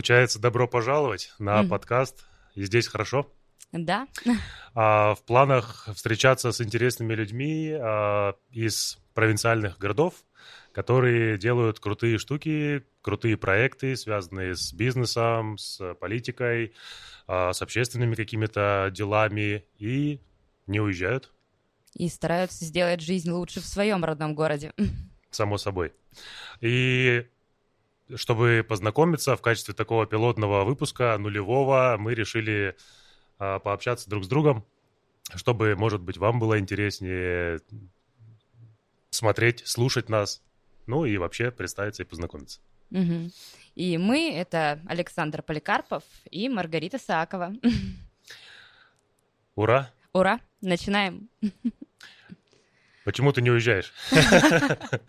получается, добро пожаловать на mm. подкаст. И здесь хорошо? Да. А, в планах встречаться с интересными людьми а, из провинциальных городов, которые делают крутые штуки, крутые проекты, связанные с бизнесом, с политикой, а, с общественными какими-то делами, и не уезжают. И стараются сделать жизнь лучше в своем родном городе. Само собой. И чтобы познакомиться в качестве такого пилотного выпуска нулевого, мы решили а, пообщаться друг с другом, чтобы, может быть, вам было интереснее смотреть, слушать нас, ну и вообще представиться и познакомиться. Угу. И мы — это Александр Поликарпов и Маргарита Саакова. Ура! Ура! Начинаем. Почему ты не уезжаешь?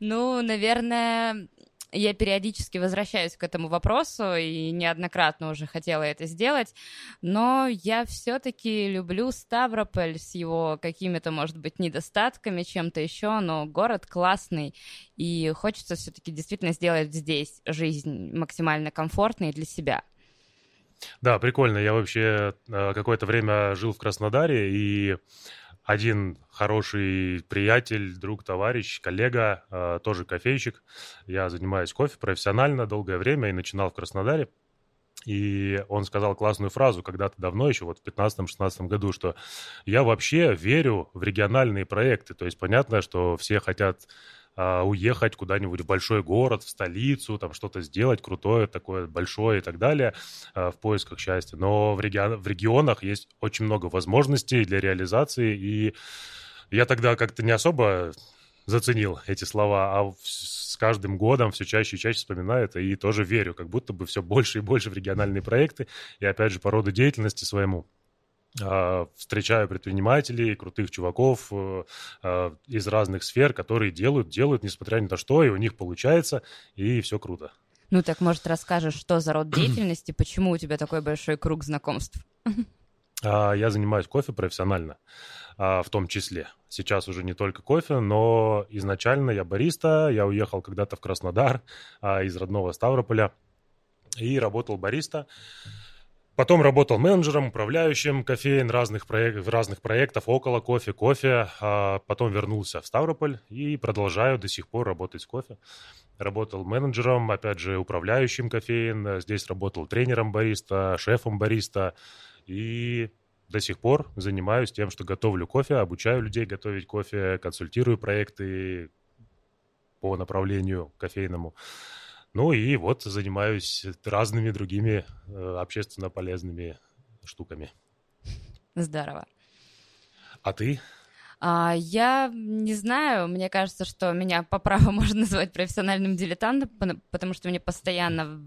Ну, наверное, я периодически возвращаюсь к этому вопросу и неоднократно уже хотела это сделать, но я все-таки люблю Ставрополь с его какими-то, может быть, недостатками, чем-то еще, но город классный, и хочется все-таки действительно сделать здесь жизнь максимально комфортной для себя. Да, прикольно. Я вообще э, какое-то время жил в Краснодаре, и один хороший приятель, друг, товарищ, коллега, э, тоже кофейщик. Я занимаюсь кофе профессионально долгое время и начинал в Краснодаре. И он сказал классную фразу когда-то давно, еще вот в 15-16 году, что я вообще верю в региональные проекты. То есть понятно, что все хотят а, уехать куда-нибудь в большой город, в столицу, там что-то сделать крутое, такое большое и так далее а, в поисках счастья. Но в, регион, в регионах есть очень много возможностей для реализации, и я тогда как-то не особо заценил эти слова, а с каждым годом все чаще и чаще вспоминаю это и тоже верю, как будто бы все больше и больше в региональные проекты, и опять же по роду деятельности своему. А, встречаю предпринимателей, крутых чуваков э, а, из разных сфер, которые делают, делают, несмотря ни на что, и у них получается, и все круто. Ну так, может, расскажешь, что за род деятельности, почему у тебя такой большой круг знакомств? А, я занимаюсь кофе профессионально, в том числе. Сейчас уже не только кофе, но изначально я бариста, я уехал когда-то в Краснодар из родного Ставрополя и работал бариста. Потом работал менеджером, управляющим кофеин разных, проект, разных проектов около кофе, кофе. А потом вернулся в Ставрополь и продолжаю до сих пор работать с кофе. Работал менеджером, опять же, управляющим кофеин. Здесь работал тренером бариста, шефом бариста. И до сих пор занимаюсь тем, что готовлю кофе, обучаю людей готовить кофе, консультирую проекты по направлению кофейному. Ну и вот занимаюсь разными другими э, общественно полезными штуками. Здорово. А ты? А, я не знаю, мне кажется, что меня по праву можно назвать профессиональным дилетантом, потому что мне постоянно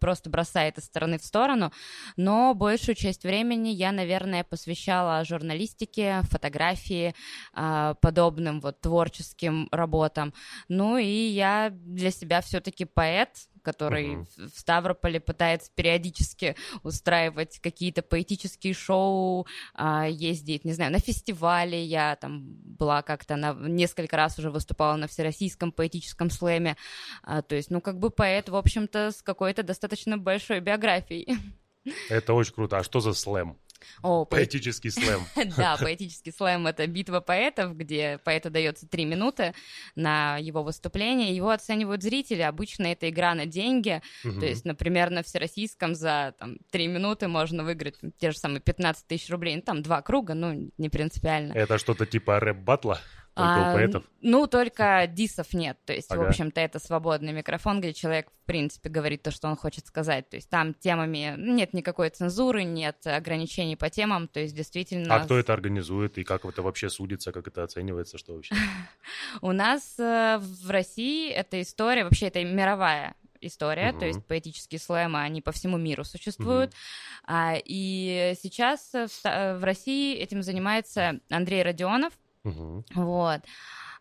просто бросает из стороны в сторону, но большую часть времени я, наверное, посвящала журналистике, фотографии, а, подобным вот творческим работам. Ну и я для себя все-таки поэт, который uh-huh. в Ставрополе пытается периодически устраивать какие-то поэтические шоу, а, ездить, не знаю, на фестивали. Я там была как-то на несколько раз уже выступала на всероссийском поэтическом слэме. А, то есть, ну, как бы поэт, в общем-то, с какой-то достаточно большой биографией. Это очень круто. А что за слэм? О, поэтический слэм. Да, поэтический слэм — это битва поэтов, где поэту дается три минуты на его выступление, его оценивают зрители, обычно это игра на деньги, то есть, например, на всероссийском за там, три минуты можно выиграть те же самые 15 тысяч рублей, ну, там два круга, ну, не принципиально. Это что-то типа рэп-батла? Только а, у поэтов? Ну, только дисов нет. То есть, ага. в общем-то, это свободный микрофон, где человек, в принципе, говорит то, что он хочет сказать. То есть, там темами нет никакой цензуры, нет ограничений по темам. То есть, действительно... А кто это организует и как это вообще судится, как это оценивается, что вообще? У нас э, в России эта история, вообще, это мировая история, uh-huh. то есть поэтические слэмы, они по всему миру существуют. Uh-huh. А, и сейчас в, в России этим занимается Андрей Родионов, Угу. Вот.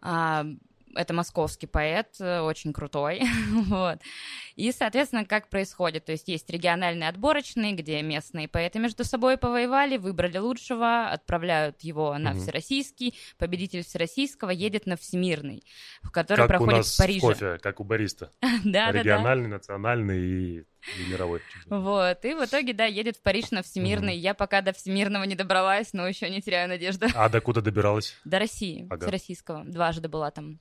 А, это московский поэт, э, очень крутой, вот. И, соответственно, как происходит? То есть есть региональные отборочные, где местные поэты между собой повоевали, выбрали лучшего, отправляют его на угу. всероссийский, победитель всероссийского едет на всемирный, в который как проходит у нас в Париже. кофе, как у бариста. да, Региональный, национальный и и мировой. Вот, и в итоге, да, едет в Париж на Всемирный. Угу. Я пока до Всемирного не добралась, но еще не теряю надежды. А до куда добиралась? До России, ага. с российского. Дважды была там.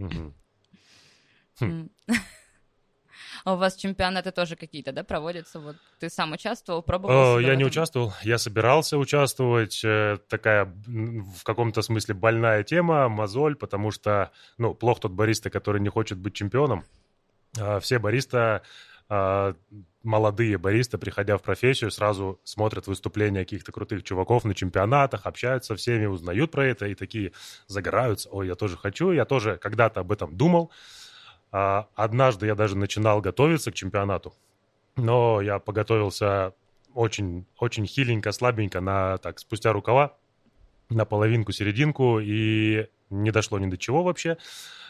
Угу. А у вас чемпионаты тоже какие-то, да, проводятся? Вот ты сам участвовал, пробовал? О, я не участвовал, я собирался участвовать. Э, такая в каком-то смысле больная тема, мозоль, потому что, ну, плох тот бариста, который не хочет быть чемпионом. А все бариста а, молодые баристы, приходя в профессию, сразу смотрят выступления каких-то крутых чуваков на чемпионатах, общаются со всеми, узнают про это и такие загораются. Ой, я тоже хочу, я тоже когда-то об этом думал. А, однажды я даже начинал готовиться к чемпионату, но я поготовился очень, очень хиленько, слабенько, на, так, спустя рукава, на половинку, серединку, и не дошло ни до чего вообще.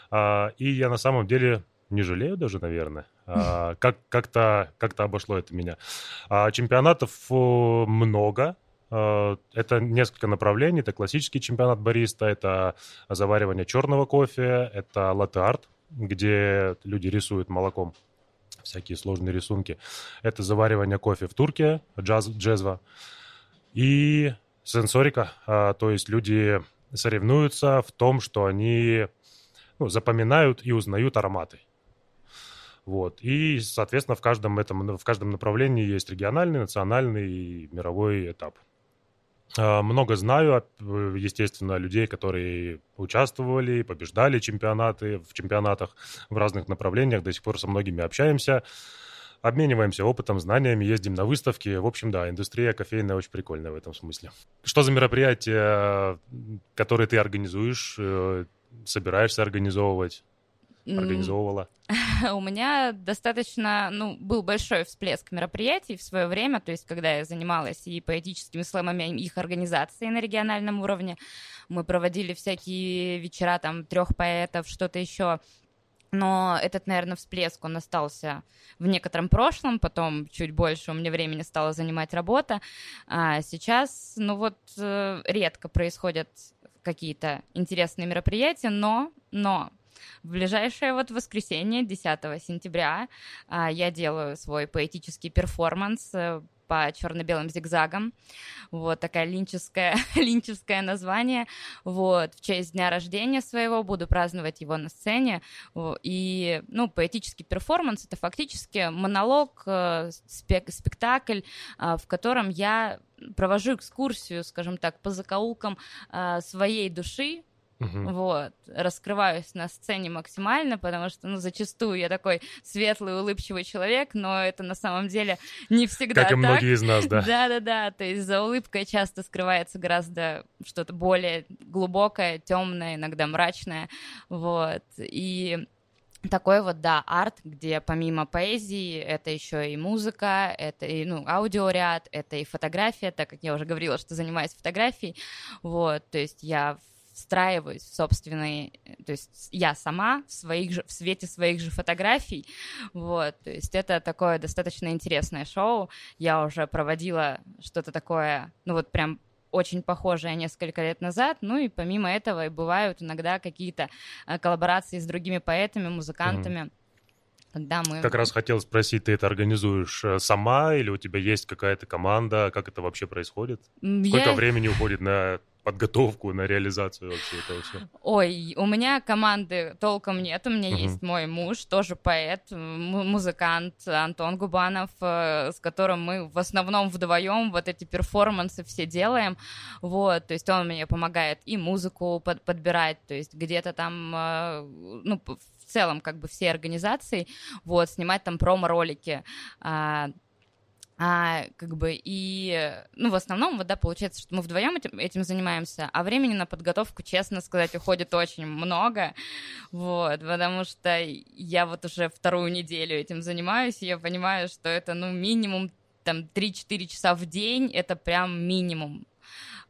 А, и я на самом деле не жалею даже, наверное. А, как, как-то, как-то обошло это меня. А, чемпионатов много. А, это несколько направлений. Это классический чемпионат бариста, это заваривание черного кофе, это латте-арт, где люди рисуют молоком всякие сложные рисунки. Это заваривание кофе в турке, джаз, джезва. И сенсорика, а, то есть люди соревнуются в том, что они ну, запоминают и узнают ароматы. Вот. И, соответственно, в каждом, этом, в каждом направлении есть региональный, национальный и мировой этап. А, много знаю, естественно, людей, которые участвовали, побеждали чемпионаты, в чемпионатах в разных направлениях, до сих пор со многими общаемся, обмениваемся опытом, знаниями, ездим на выставки. В общем, да, индустрия кофейная очень прикольная в этом смысле. Что за мероприятия, которые ты организуешь, э, собираешься организовывать? Организовывала? У меня достаточно, ну, был большой всплеск мероприятий в свое время, то есть когда я занималась и поэтическими слэмами их организации на региональном уровне, мы проводили всякие вечера, там, трех поэтов, что-то еще, но этот, наверное, всплеск, он остался в некотором прошлом, потом чуть больше у меня времени стало занимать работа. А сейчас, ну вот, э, редко происходят какие-то интересные мероприятия, но, но в ближайшее вот воскресенье, 10 сентября, а, я делаю свой поэтический перформанс э, по черно-белым зигзагам. Вот такая линческое, линческое название. Вот, в честь дня рождения своего буду праздновать его на сцене. И, ну, поэтический перформанс — это фактически монолог, э, спек спектакль, а, в котором я провожу экскурсию, скажем так, по закоулкам а, своей души, Угу. Вот, раскрываюсь на сцене максимально, потому что, ну, зачастую я такой светлый, улыбчивый человек, но это на самом деле не всегда Как и многие из нас, да. Да-да-да, то есть за улыбкой часто скрывается гораздо что-то более глубокое, темное, иногда мрачное, вот, и такой вот, да, арт, где помимо поэзии это еще и музыка, это и, ну, аудиоряд, это и фотография, так как я уже говорила, что занимаюсь фотографией, вот, то есть я встраиваюсь в собственные, то есть я сама в, своих же, в свете своих же фотографий, вот, то есть это такое достаточно интересное шоу, я уже проводила что-то такое, ну вот прям очень похожее несколько лет назад. Ну и помимо этого и бывают иногда какие-то э, коллаборации с другими поэтами, музыкантами. Mm-hmm. Когда мы... Как раз хотел спросить, ты это организуешь э, сама или у тебя есть какая-то команда? Как это вообще происходит? Сколько Я... времени уходит на подготовку, на реализацию вообще этого всего? Ой, у меня команды толком нет. У меня uh-huh. есть мой муж, тоже поэт, музыкант Антон Губанов, э, с которым мы в основном вдвоем вот эти перформансы все делаем. Вот, то есть он мне помогает и музыку под подбирать, то есть где-то там, э, ну, в целом как бы все организации, вот, снимать там промо-ролики, а, а, как бы и, ну, в основном, вот, да, получается, что мы вдвоем этим, этим занимаемся, а времени на подготовку, честно сказать, уходит очень много, вот, потому что я вот уже вторую неделю этим занимаюсь, и я понимаю, что это, ну, минимум там 3-4 часа в день, это прям минимум,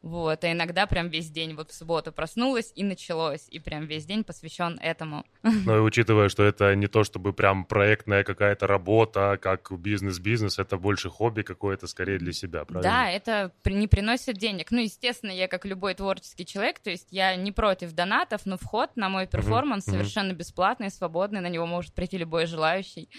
вот, а иногда прям весь день, вот в субботу проснулась и началось, и прям весь день посвящен этому. Ну и учитывая, что это не то чтобы прям проектная какая-то работа, как бизнес-бизнес, это больше хобби какое-то скорее для себя, правильно? Да, это не приносит денег. Ну, естественно, я как любой творческий человек, то есть я не против донатов, но вход на мой перформанс mm-hmm. совершенно бесплатный, свободный, на него может прийти любой желающий.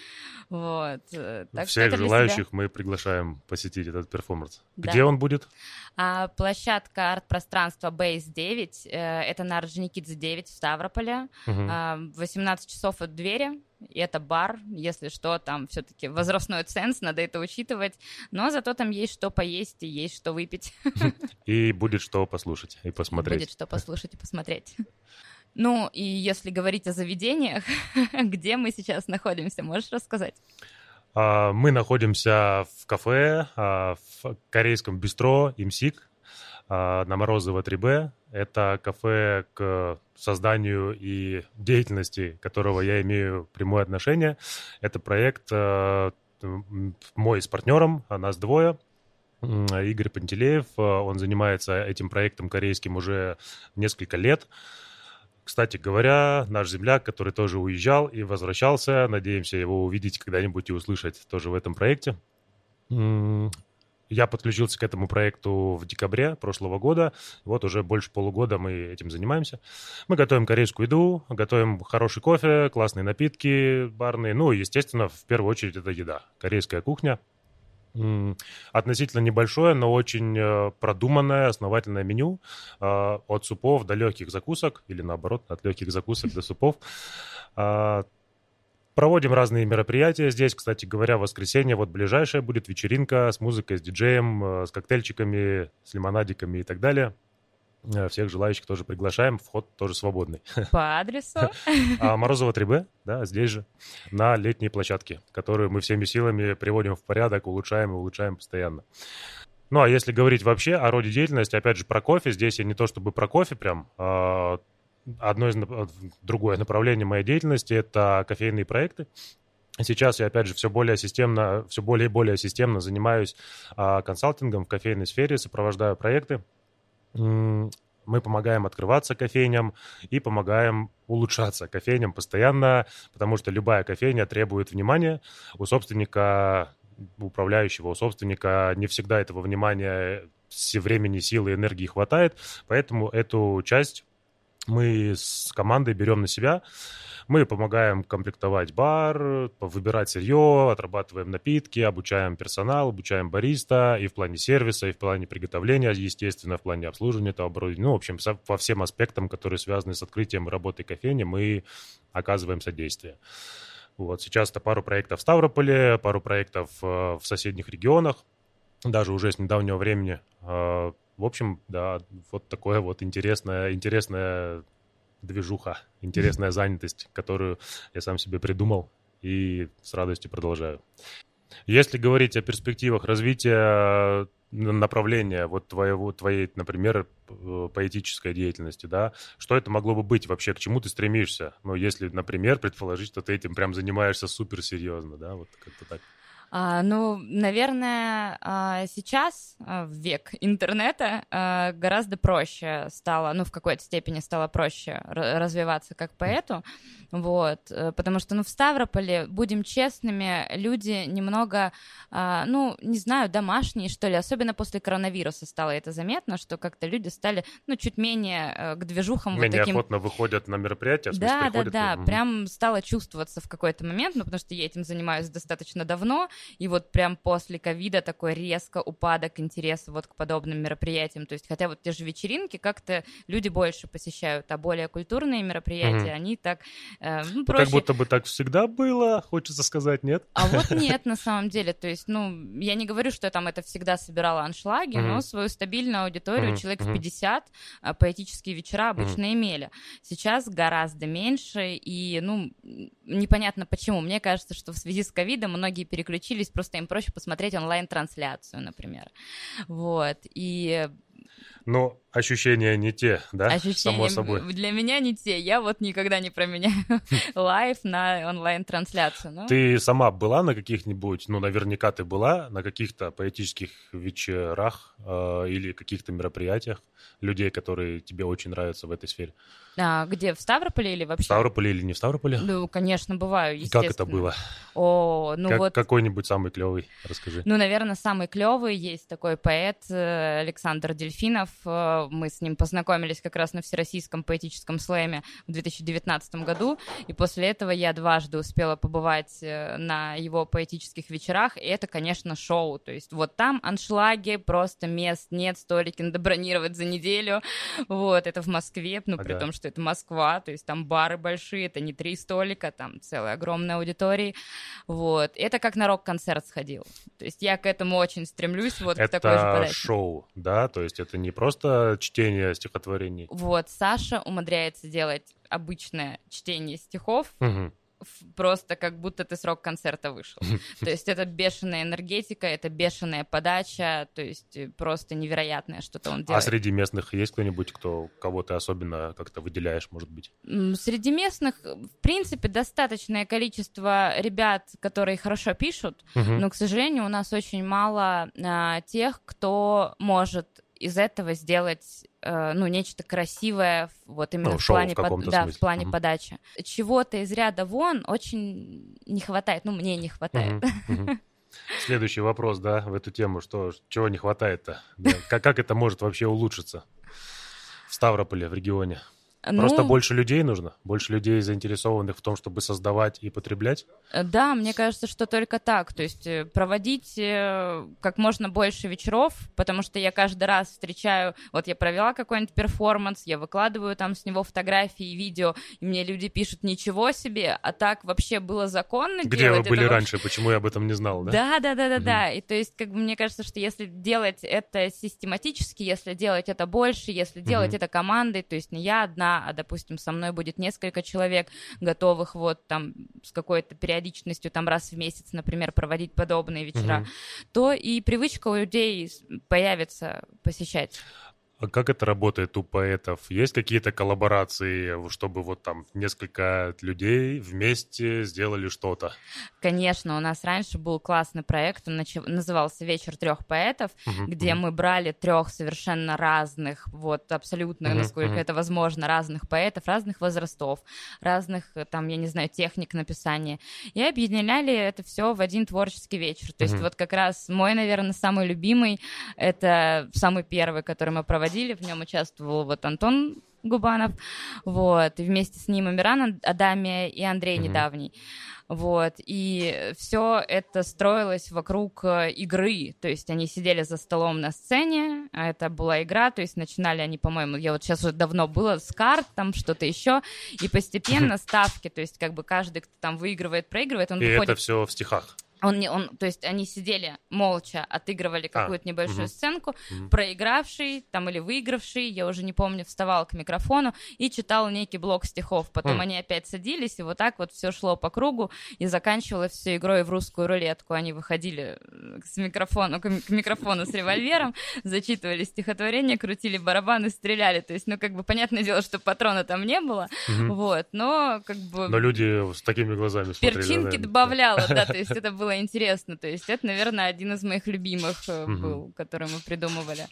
Вот. Э, так Всех желающих мы приглашаем посетить этот перформанс. Да. Где он будет? А, площадка арт-пространства Base 9, э, это на Орджоникидзе 9 в Ставрополе. Угу. А, 18 часов от двери, и это бар, если что, там все-таки возрастной ценз, надо это учитывать, но зато там есть что поесть и есть что выпить. И будет что послушать и посмотреть. Будет что послушать и посмотреть. Ну, и если говорить о заведениях, где мы сейчас находимся, можешь рассказать? А, мы находимся в кафе, а, в корейском бистро «Имсик» а, на Морозово 3Б. Это кафе к созданию и деятельности, которого я имею прямое отношение. Это проект мой с партнером, нас двое. Игорь Пантелеев, он занимается этим проектом корейским уже несколько лет. Кстати говоря, наш земляк, который тоже уезжал и возвращался, надеемся его увидеть когда-нибудь и услышать тоже в этом проекте. Я подключился к этому проекту в декабре прошлого года. Вот уже больше полугода мы этим занимаемся. Мы готовим корейскую еду, готовим хороший кофе, классные напитки барные. Ну естественно, в первую очередь это еда. Корейская кухня – относительно небольшое, но очень э, продуманное, основательное меню э, от супов до легких закусок, или наоборот, от легких закусок до супов. А, проводим разные мероприятия здесь. Кстати говоря, в воскресенье вот ближайшая будет вечеринка с музыкой, с диджеем, э, с коктейльчиками, с лимонадиками и так далее. Э, всех желающих тоже приглашаем, вход тоже свободный. По адресу? А Морозова 3Б, да, здесь же, на летней площадке, которую мы всеми силами приводим в порядок, улучшаем и улучшаем постоянно. Ну, а если говорить вообще о роде деятельности, опять же, про кофе, здесь я не то чтобы про кофе прям, а одно из, другое направление моей деятельности – это кофейные проекты. Сейчас я, опять же, все более системно, все более и более системно занимаюсь а, консалтингом в кофейной сфере, сопровождаю проекты, мы помогаем открываться кофейням и помогаем улучшаться кофейням постоянно, потому что любая кофейня требует внимания. У собственника, управляющего, у собственника не всегда этого внимания, времени, силы, энергии хватает, поэтому эту часть мы с командой берем на себя. Мы помогаем комплектовать бар, выбирать сырье, отрабатываем напитки, обучаем персонал, обучаем бариста и в плане сервиса, и в плане приготовления, естественно, в плане обслуживания этого оборудования. Ну, в общем, по всем аспектам, которые связаны с открытием и работой кофейни, мы оказываем содействие. Вот сейчас это пару проектов в Ставрополе, пару проектов э, в соседних регионах, даже уже с недавнего времени. Э, в общем, да, вот такое вот интересное, интересное движуха, интересная занятость, которую я сам себе придумал и с радостью продолжаю. Если говорить о перспективах развития направления вот твоего, твоей, например, поэтической деятельности, да, что это могло бы быть вообще, к чему ты стремишься? Ну, если, например, предположить, что ты этим прям занимаешься суперсерьезно, да, вот как-то так. А, ну, наверное, а, сейчас, а, в век интернета, а, гораздо проще стало, ну, в какой-то степени стало проще развиваться как поэту, вот, э, потому что, ну, в Ставрополе, будем честными, люди немного, ну, не знаю, домашние, что ли, особенно после коронавируса стало это заметно, что как-то люди стали, ну, чуть менее э, к движухам менее вот таким... охотно выходят на мероприятия, Да, да, да, прям стало чувствоваться в какой-то момент, ну, потому что я этим занимаюсь достаточно давно, и вот прям после ковида такой резко упадок интереса вот к подобным мероприятиям. То есть, хотя вот те же вечеринки как-то люди больше посещают, а более культурные мероприятия, mm-hmm. они так э, ну, проще... Как будто бы так всегда было, хочется сказать, нет? А вот нет, на самом деле. То есть, ну, я не говорю, что я там это всегда собирала аншлаги, mm-hmm. но свою стабильную аудиторию, mm-hmm. человек в 50, а, поэтические вечера обычно mm-hmm. имели. Сейчас гораздо меньше, и, ну, непонятно почему. Мне кажется, что в связи с ковидом многие переключились, просто им проще посмотреть онлайн-трансляцию, например. Вот. И Но ощущения не те, да? Ощущения Само собой. для меня не те. Я вот никогда не променяю live на онлайн-трансляцию. Ну. Ты сама была на каких-нибудь, ну, наверняка ты была на каких-то поэтических вечерах э, или каких-то мероприятиях людей, которые тебе очень нравятся в этой сфере? А, где, в Ставрополе или вообще? В Ставрополе или не в Ставрополе? Ну, конечно, бываю, Как это было? О, ну как, вот... Какой-нибудь самый клевый, расскажи. Ну, наверное, самый клевый есть такой поэт э, Александр Дельфинов. Э, мы с ним познакомились как раз на Всероссийском поэтическом слэме в 2019 году, и после этого я дважды успела побывать э, на его поэтических вечерах, и это, конечно, шоу. То есть вот там аншлаги, просто мест нет, столики надо бронировать за неделю. Вот, это в Москве, ну, ага. при том, что это Москва, то есть там бары большие, это не три столика, там целая огромная аудитория. Вот, это как на рок-концерт сходил. То есть я к этому очень стремлюсь, вот это к такой же подаче. шоу, да? То есть это не просто чтение стихотворений? Вот, Саша умудряется делать обычное чтение стихов, угу просто как будто ты срок концерта вышел. То есть это бешеная энергетика, это бешеная подача, то есть э, просто невероятное что-то он а делает. А среди местных есть кто-нибудь, кто кого ты особенно как-то выделяешь, может быть? Среди местных, в принципе, достаточное количество ребят, которые хорошо пишут, но, к сожалению, у нас очень мало а, тех, кто может из этого сделать э, ну нечто красивое вот именно ну, в плане в под, да в плане угу. подачи чего-то из ряда вон очень не хватает ну мне не хватает угу, угу. следующий вопрос да в эту тему что чего не хватает-то да? как как это может вообще улучшиться в Ставрополе в регионе ну, Просто больше людей нужно? Больше людей, заинтересованных в том, чтобы создавать и потреблять? Э, да, мне кажется, что только так. То есть э, проводить э, как можно больше вечеров, потому что я каждый раз встречаю... Вот я провела какой-нибудь перформанс, я выкладываю там с него фотографии и видео, и мне люди пишут «Ничего себе!» А так вообще было законно Где делать? вы были это раньше? Почему я об этом не знал, да? Да, да, да, да, угу. да. И то есть, как бы мне кажется, что если делать это систематически, если делать это больше, если делать угу. это командой, то есть не я одна, а, допустим, со мной будет несколько человек, готовых вот там с какой-то периодичностью там раз в месяц, например, проводить подобные вечера, угу. то и привычка у людей появится посещать. А как это работает у поэтов? Есть какие-то коллаборации, чтобы вот там несколько людей вместе сделали что-то? Конечно, у нас раньше был классный проект, он назывался «Вечер трех поэтов», uh-huh, где uh-huh. мы брали трех совершенно разных, вот абсолютно, uh-huh, насколько uh-huh. это возможно, разных поэтов, разных возрастов, разных, там, я не знаю, техник написания, и объединяли это все в один творческий вечер. То есть вот как раз мой, наверное, самый любимый, это самый первый, который мы проводили проводили, в нем участвовал вот Антон Губанов, вот, и вместе с ним Амиран Адамия и Андрей mm-hmm. недавний. Вот, и все это строилось вокруг э, игры, то есть они сидели за столом на сцене, а это была игра, то есть начинали они, по-моему, я вот сейчас уже давно было с карт, там что-то еще, и постепенно ставки, то есть как бы каждый, кто там выигрывает, проигрывает, он и выходит... это все в стихах? Он не, он, то есть они сидели молча, отыгрывали а, какую-то а, небольшую угу. сценку, угу. проигравший там или выигравший, я уже не помню, вставал к микрофону и читал некий блок стихов. Потом угу. они опять садились, и вот так вот все шло по кругу, и заканчивалось все игрой в русскую рулетку. Они выходили э, с микрофона, к микрофону с револьвером, зачитывали стихотворение, крутили барабаны, стреляли. То есть, ну, как бы, понятное дело, что патрона там не было, угу. вот, но как бы... Но люди с такими глазами смотрели. Перчинки добавляла, да, то есть это было было интересно. То есть это, наверное, один из моих любимых угу. был, который мы придумывали.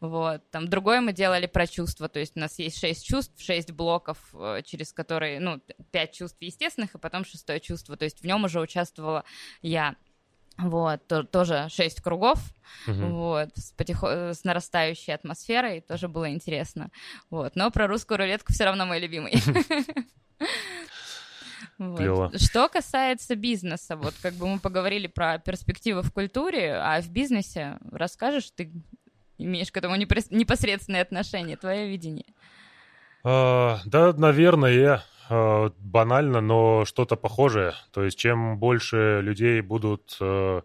Вот. Там другое мы делали про чувства, то есть у нас есть шесть чувств, шесть блоков, э, через которые, ну, пять чувств естественных, и потом шестое чувство, то есть в нем уже участвовала я. Вот, то, тоже шесть кругов, uh вот, с, потихо... с нарастающей атмосферой, тоже было интересно. Вот, но про русскую рулетку все равно мой любимый. Вот. Что касается бизнеса, вот как бы мы поговорили про перспективы в культуре, а в бизнесе расскажешь, ты имеешь к этому непосредственное отношение, твое видение? А, да, наверное, а, банально, но что-то похожее. То есть чем больше людей будут а,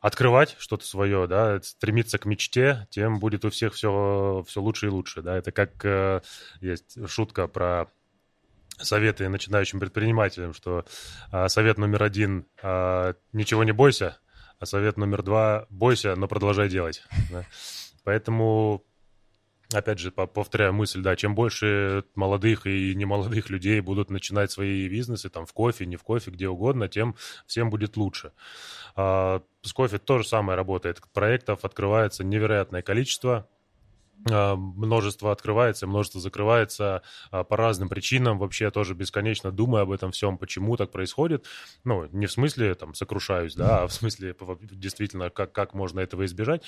открывать что-то свое, да, стремиться к мечте, тем будет у всех все, все лучше и лучше, да. Это как э, есть шутка про советы начинающим предпринимателям, что а, совет номер один а, ничего не бойся, а совет номер два бойся, но продолжай делать. Да? Поэтому опять же, повторяю мысль, да, чем больше молодых и немолодых людей будут начинать свои бизнесы, там, в кофе, не в кофе, где угодно, тем всем будет лучше. А, с кофе то же самое работает. Проектов открывается невероятное количество, множество открывается, множество закрывается а, по разным причинам. Вообще я тоже бесконечно думаю об этом всем, почему так происходит. Ну, не в смысле там сокрушаюсь, да, а в смысле действительно, как, как можно этого избежать.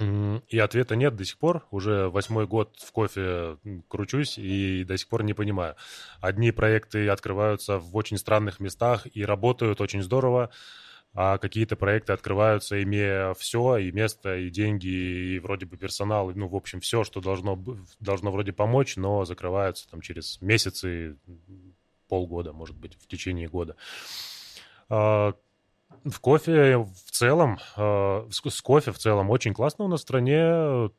И ответа нет до сих пор. Уже восьмой год в кофе кручусь и до сих пор не понимаю. Одни проекты открываются в очень странных местах и работают очень здорово, а какие-то проекты открываются, имея все, и место, и деньги, и вроде бы персонал, ну, в общем, все, что должно, должно вроде помочь, но закрываются там через месяцы, полгода, может быть, в течение года. А, в кофе в целом, э, с кофе в целом очень классно у нас в стране.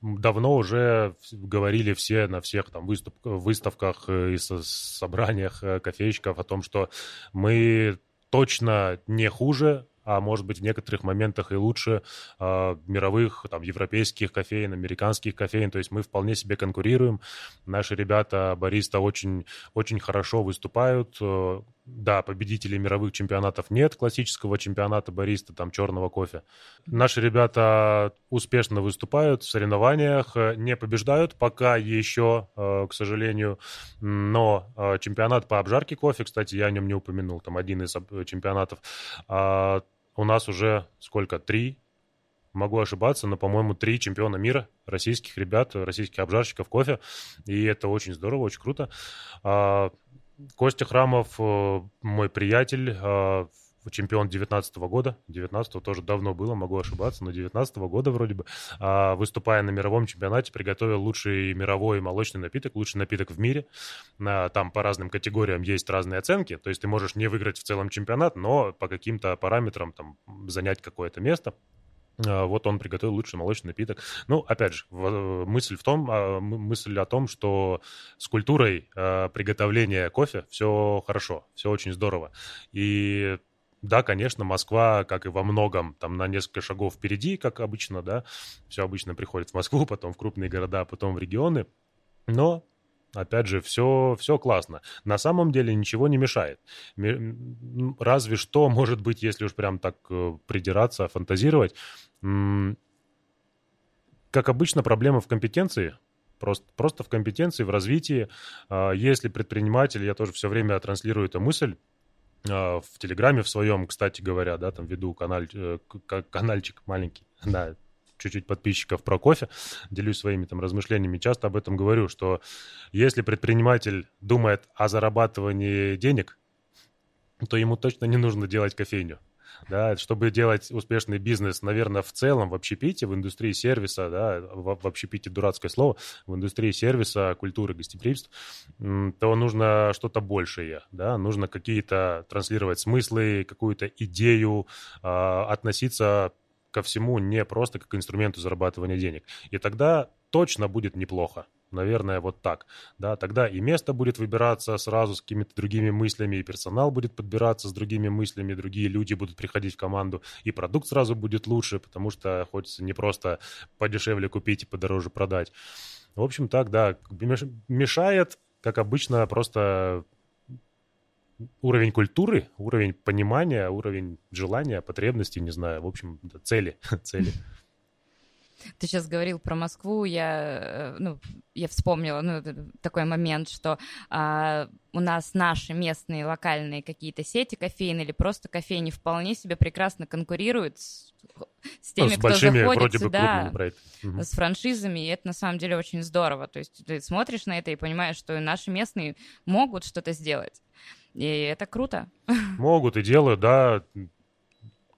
Давно уже говорили все на всех там выступ, выставках и собраниях э, кофейщиков о том, что мы точно не хуже а может быть в некоторых моментах и лучше э, мировых, там, европейских кофеин, американских кофеин, то есть мы вполне себе конкурируем, наши ребята, бариста очень, очень хорошо выступают, э, да, победителей мировых чемпионатов нет, классического чемпионата бариста, там, черного кофе. Наши ребята успешно выступают в соревнованиях, не побеждают пока еще, э, к сожалению, но э, чемпионат по обжарке кофе, кстати, я о нем не упомянул, там один из чемпионатов, э, у нас уже сколько, три, могу ошибаться, но, по-моему, три чемпиона мира российских ребят, российских обжарщиков кофе, и это очень здорово, очень круто. Костя Храмов, э, мой приятель, а, чемпион 19 года, 19 тоже давно было, могу ошибаться, но 19 года вроде бы, а, выступая на мировом чемпионате, приготовил лучший мировой молочный напиток, лучший напиток в мире. Там по разным категориям есть разные оценки, то есть ты можешь не выиграть в целом чемпионат, но по каким-то параметрам там занять какое-то место. А, вот он приготовил лучший молочный напиток. Ну, опять же, мысль в том, а, мысль о том, что с культурой приготовления кофе все хорошо, все очень здорово. И да, конечно, Москва, как и во многом, там на несколько шагов впереди, как обычно, да, все обычно приходит в Москву, потом в крупные города, потом в регионы, но Опять же, все, все классно. На самом деле ничего не мешает. Разве что, может быть, если уж прям так э, придираться, фантазировать, как обычно, проблема в компетенции, просто, просто в компетенции, в развитии. А, если предприниматель, я тоже все время транслирую эту мысль, а, в Телеграме в своем, кстати говоря, да, там веду каналь, э, канальчик маленький, да, чуть-чуть подписчиков про кофе, делюсь своими там размышлениями, часто об этом говорю, что если предприниматель думает о зарабатывании денег, то ему точно не нужно делать кофейню. Да, чтобы делать успешный бизнес, наверное, в целом в общепите, в индустрии сервиса, да, в, общепите дурацкое слово, в индустрии сервиса, культуры, гостеприимства, то нужно что-то большее, да, нужно какие-то транслировать смыслы, какую-то идею, э, относиться ко всему не просто как инструменту зарабатывания денег. И тогда точно будет неплохо. Наверное, вот так. Да, тогда и место будет выбираться сразу с какими-то другими мыслями, и персонал будет подбираться с другими мыслями, другие люди будут приходить в команду, и продукт сразу будет лучше, потому что хочется не просто подешевле купить и подороже продать. В общем, так, да, мешает, как обычно, просто уровень культуры, уровень понимания, уровень желания, потребностей, не знаю, в общем, цели, цели. Ты сейчас говорил про Москву, я, э, ну, я вспомнила ну, такой момент, что а, у нас наши местные локальные какие-то сети кофеин или просто кофейни вполне себе прекрасно конкурируют с, с теми, ну, с кто большими, заходит вроде сюда, бы угу. с франшизами, и это на самом деле очень здорово. То есть ты смотришь на это и понимаешь, что наши местные могут что-то сделать. И это круто. Могут и делают, да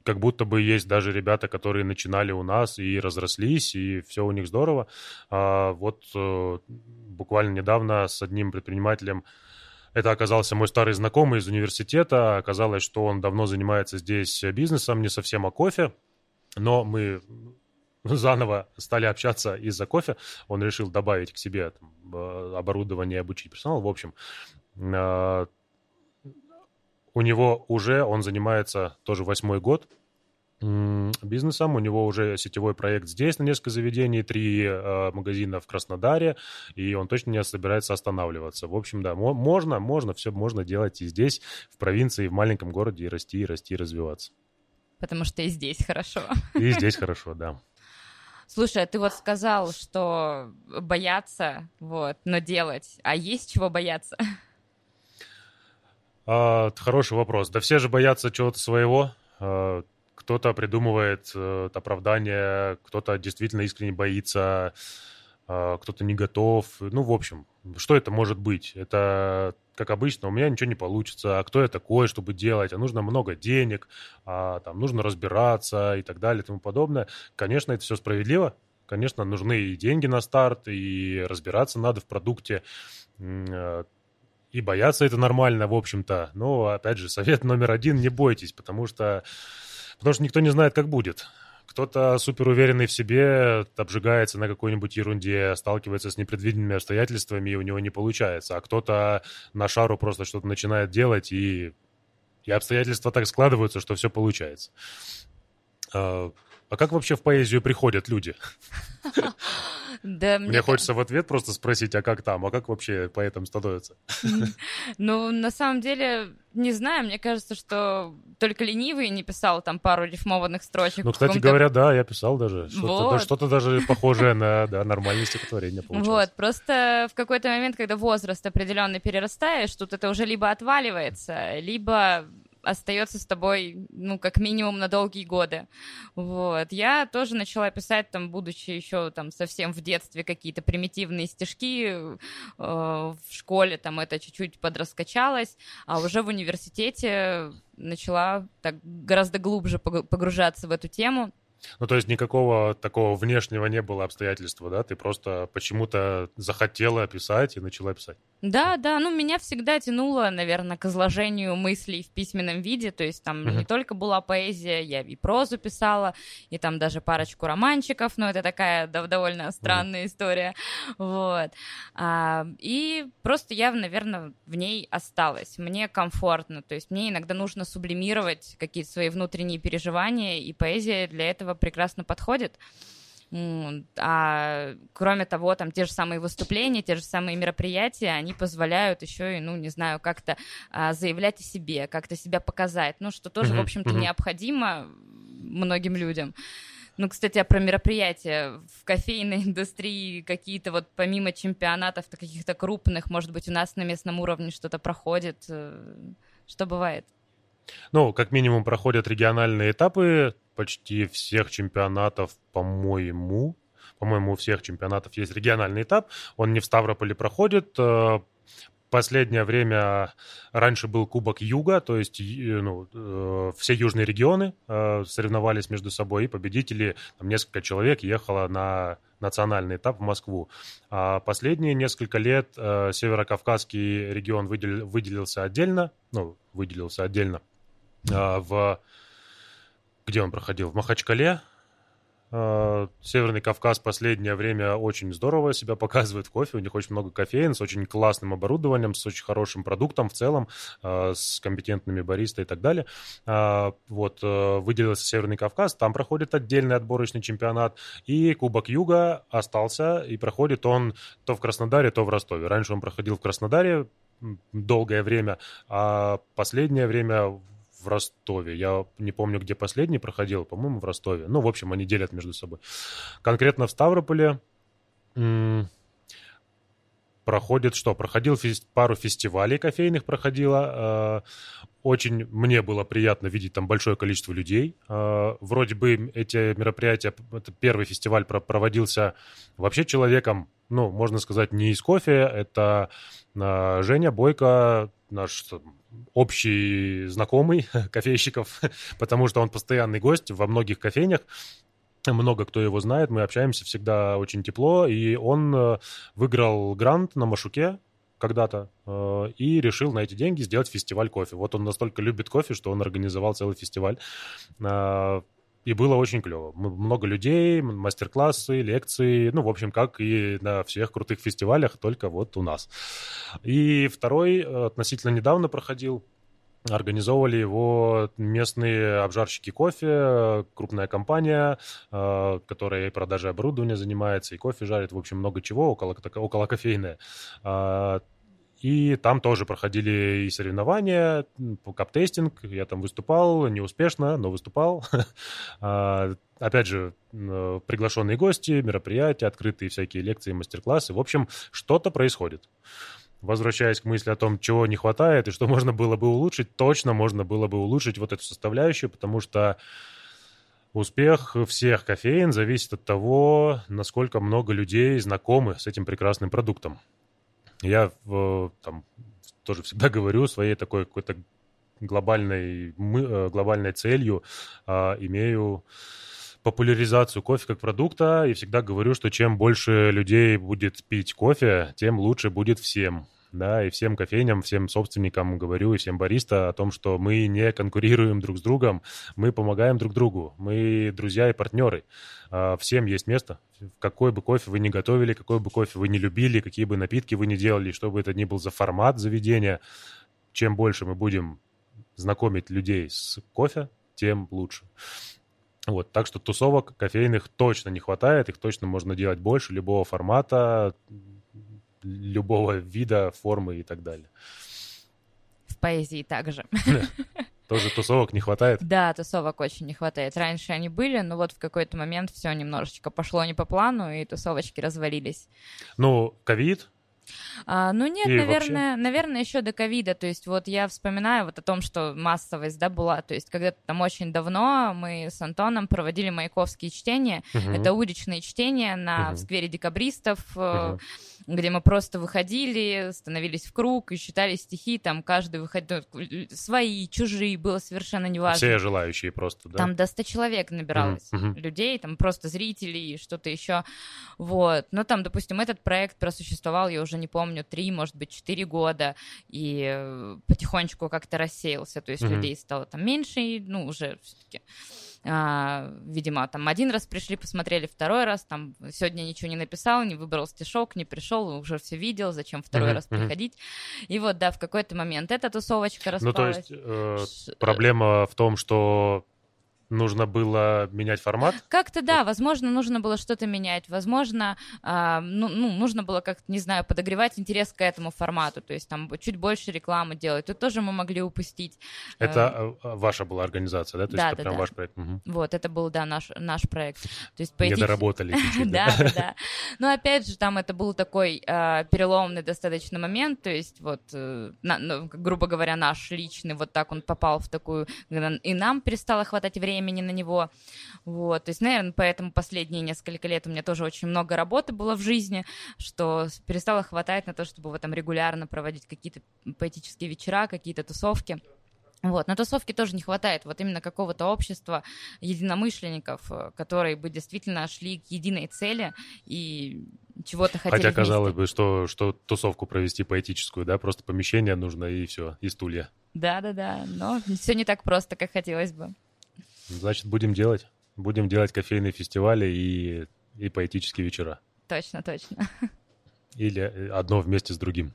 как будто бы есть даже ребята, которые начинали у нас и разрослись, и все у них здорово. А вот э, буквально недавно с одним предпринимателем это оказался мой старый знакомый из университета. Оказалось, что он давно занимается здесь бизнесом, не совсем о кофе, но мы заново стали общаться из-за кофе. Он решил добавить к себе там, э, оборудование, обучить персонал. В общем, э, у него уже, он занимается тоже восьмой год, бизнесом. У него уже сетевой проект здесь на несколько заведений, три э, магазина в Краснодаре, и он точно не собирается останавливаться. В общем, да, можно, можно, все можно делать и здесь, в провинции, в маленьком городе, и расти, и расти, и развиваться. Потому что и здесь хорошо. И здесь хорошо, да. Слушай, а ты вот сказал, что бояться, вот, но делать. А есть чего бояться? А, хороший вопрос. Да все же боятся чего-то своего. А, кто-то придумывает э, оправдание, кто-то действительно искренне боится, а, кто-то не готов. Ну, в общем, что это может быть? Это, как обычно, у меня ничего не получится. А кто я такой, чтобы делать? А нужно много денег, а там нужно разбираться и так далее и тому подобное. Конечно, это все справедливо. Конечно, нужны и деньги на старт, и разбираться надо в продукте. И бояться это нормально, в общем-то. Но, опять же, совет номер один – не бойтесь, потому что, потому что никто не знает, как будет. Кто-то супер уверенный в себе, обжигается на какой-нибудь ерунде, сталкивается с непредвиденными обстоятельствами, и у него не получается. А кто-то на шару просто что-то начинает делать, и, и обстоятельства так складываются, что все получается. А, как вообще в поэзию приходят люди? Да, мне, мне хочется в ответ просто спросить, а как там, а как вообще поэтом становится? Ну, на самом деле, не знаю, мне кажется, что только ленивый не писал там пару рифмованных строчек. Ну, кстати говоря, да, я писал даже. Что-то, вот. что-то даже похожее на да, нормальное стихотворение получилось. Вот, просто в какой-то момент, когда возраст определенный перерастаешь, тут это уже либо отваливается, либо остается с тобой, ну, как минимум на долгие годы. Вот. Я тоже начала писать, там, будучи еще там совсем в детстве какие-то примитивные стишки, э, в школе там это чуть-чуть подраскачалось, а уже в университете начала так гораздо глубже погружаться в эту тему. Ну, то есть никакого такого внешнего не было обстоятельства, да? Ты просто почему-то захотела писать и начала писать. Да, да, ну меня всегда тянуло, наверное, к изложению мыслей в письменном виде, то есть там uh-huh. не только была поэзия, я и прозу писала, и там даже парочку романчиков, но это такая да, довольно странная uh-huh. история, вот. А, и просто я, наверное, в ней осталась, мне комфортно, то есть мне иногда нужно сублимировать какие-то свои внутренние переживания, и поэзия для этого прекрасно подходит. А кроме того, там те же самые выступления, те же самые мероприятия, они позволяют еще и, ну, не знаю, как-то а, заявлять о себе, как-то себя показать, ну, что тоже, mm-hmm. в общем-то, mm-hmm. необходимо многим людям. Ну, кстати, а про мероприятия в кофейной индустрии какие-то вот помимо чемпионатов каких-то крупных, может быть, у нас на местном уровне что-то проходит, э, что бывает? Ну, как минимум проходят региональные этапы почти всех чемпионатов, по-моему. По-моему, у всех чемпионатов есть региональный этап. Он не в Ставрополе проходит. Э, последнее время раньше был Кубок Юга, то есть ну, э, все южные регионы э, соревновались между собой, и победители, там несколько человек ехало на национальный этап в Москву. А последние несколько лет Северокавказский регион выделил, выделился отдельно, ну, выделился отдельно в где он проходил? В Махачкале. А, Северный Кавказ последнее время очень здорово себя показывает в кофе. У них очень много кофеин с очень классным оборудованием, с очень хорошим продуктом в целом, а, с компетентными бариста и так далее. А, вот, э, выделился Северный Кавказ, там проходит отдельный отборочный чемпионат. И Кубок Юга остался, и проходит он то в Краснодаре, то в Ростове. Раньше он проходил в Краснодаре долгое время, а последнее время в Ростове. Я не помню, где последний проходил, по-моему, в Ростове. Ну, в общем, они делят между собой. Конкретно в Ставрополе проходит что? Проходил фест, пару фестивалей кофейных проходило. Э, очень мне было приятно видеть там большое количество людей. Э, вроде бы эти мероприятия, это первый фестиваль проводился вообще человеком, ну, можно сказать, не из кофе. Это э, Женя Бойко, наш общий знакомый кофейщиков, потому что он постоянный гость во многих кофейнях. Много кто его знает, мы общаемся всегда очень тепло, и он э, выиграл грант на Машуке когда-то э, и решил на эти деньги сделать фестиваль кофе. Вот он настолько любит кофе, что он организовал целый фестиваль. Э, и было очень клево. Много людей, мастер-классы, лекции, ну, в общем, как и на всех крутых фестивалях, только вот у нас. И второй относительно недавно проходил организовывали его местные обжарщики кофе, крупная компания, э, которая и продажей оборудования занимается, и кофе жарит, в общем, много чего, около, около кофейное. И там тоже проходили и соревнования, кап-тестинг. Я там выступал, неуспешно, но выступал. А, опять же, приглашенные гости, мероприятия, открытые всякие лекции, мастер-классы. В общем, что-то происходит возвращаясь к мысли о том, чего не хватает и что можно было бы улучшить, точно можно было бы улучшить вот эту составляющую, потому что успех всех кофеин зависит от того, насколько много людей знакомы с этим прекрасным продуктом. Я там тоже всегда говорю своей такой какой-то глобальной, мы, э, глобальной целью а, имею популяризацию кофе как продукта и всегда говорю, что чем больше людей будет пить кофе, тем лучше будет всем да, и всем кофейням, всем собственникам говорю, и всем бариста о том, что мы не конкурируем друг с другом, мы помогаем друг другу, мы друзья и партнеры. А, всем есть место. Какой бы кофе вы не готовили, какой бы кофе вы не любили, какие бы напитки вы не делали, что бы это ни был за формат заведения, чем больше мы будем знакомить людей с кофе, тем лучше. Вот, так что тусовок кофейных точно не хватает, их точно можно делать больше, любого формата, любого вида, формы и так далее. В поэзии также. Тоже тусовок не хватает? Да, тусовок очень не хватает. Раньше они были, но вот в какой-то момент все немножечко пошло не по плану, и тусовочки развалились. Ну, ковид, а, ну нет, и наверное, вообще... наверное, еще до ковида. То есть вот я вспоминаю вот о том, что массовость, да, была. То есть когда-то там очень давно мы с Антоном проводили маяковские чтения. Угу. Это уличные чтения на угу. в сквере декабристов, угу. Где мы просто выходили, становились в круг и читали стихи. Там каждый выходил свои, чужие, было совершенно неважно. Все желающие просто, да? Там до 100 человек набиралось угу. людей, там просто зрителей, что-то еще. Вот. Но там, допустим, этот проект просуществовал, я уже уже не помню, три, может быть, четыре года, и э, потихонечку как-то рассеялся, то есть mm-hmm. людей стало там меньше, и, ну, уже все-таки а, видимо, там один раз пришли, посмотрели, второй раз, там сегодня ничего не написал, не выбрал стишок, не пришел, уже все видел, зачем второй раз приходить. И вот, да, в какой-то момент эта тусовочка распалась. Ну, то есть э, проблема в том, что нужно было менять формат? Как-то да, возможно, нужно было что-то менять, возможно, э, ну, ну, нужно было как-то, не знаю, подогревать интерес к этому формату, то есть там чуть больше рекламы делать, тут тоже мы могли упустить. Это э, ваша была организация, да? То да, есть да, это прям да. ваш проект? Угу. Вот, это был, да, наш, наш проект. То есть, по Не доработали да? Да. Но опять же, там это был такой э, переломный достаточно момент, то есть вот, э, ну, грубо говоря, наш личный, вот так он попал в такую, и нам перестало хватать времени на него. Вот, то есть, наверное, поэтому последние несколько лет у меня тоже очень много работы было в жизни, что перестало хватать на то, чтобы вот там регулярно проводить какие-то поэтические вечера, какие-то тусовки. Вот, на тусовке тоже не хватает вот именно какого-то общества единомышленников, э, которые бы действительно шли к единой цели и чего-то хотели Хотя, вместе. казалось бы, что, что тусовку провести поэтическую, да, просто помещение нужно и все, и стулья. Да-да-да, но все не так просто, как хотелось бы. Значит, будем делать. Будем делать кофейные фестивали и, и поэтические вечера. Точно, точно. Или э, одно вместе с другим.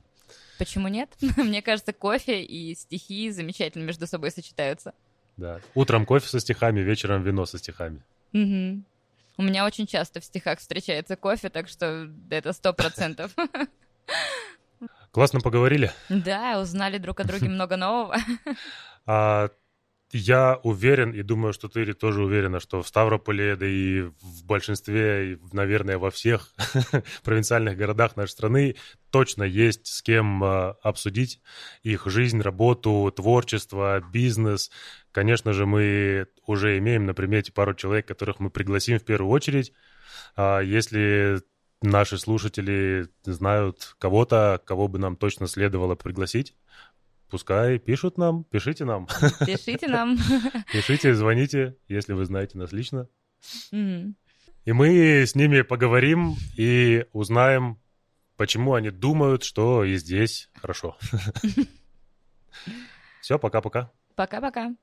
Почему нет? Мне кажется, кофе и стихи замечательно между собой сочетаются. Да. Утром кофе со стихами, вечером вино со стихами. Угу. У меня очень часто в стихах встречается кофе, так что это сто процентов. Классно поговорили. Да, узнали друг о друге много нового. А я уверен, и думаю, что ты тоже уверена, что в Ставрополе, да и в большинстве, наверное, во всех провинциальных городах нашей страны точно есть с кем а, обсудить их жизнь, работу, творчество, бизнес. Конечно же, мы уже имеем на примете пару человек, которых мы пригласим в первую очередь. А если наши слушатели знают кого-то, кого бы нам точно следовало пригласить, пускай пишут нам, пишите нам. Пишите нам. Пишите, звоните, если вы знаете нас лично. И мы с ними поговорим и узнаем, почему они думают, что и здесь хорошо. Все, пока-пока. Пока-пока.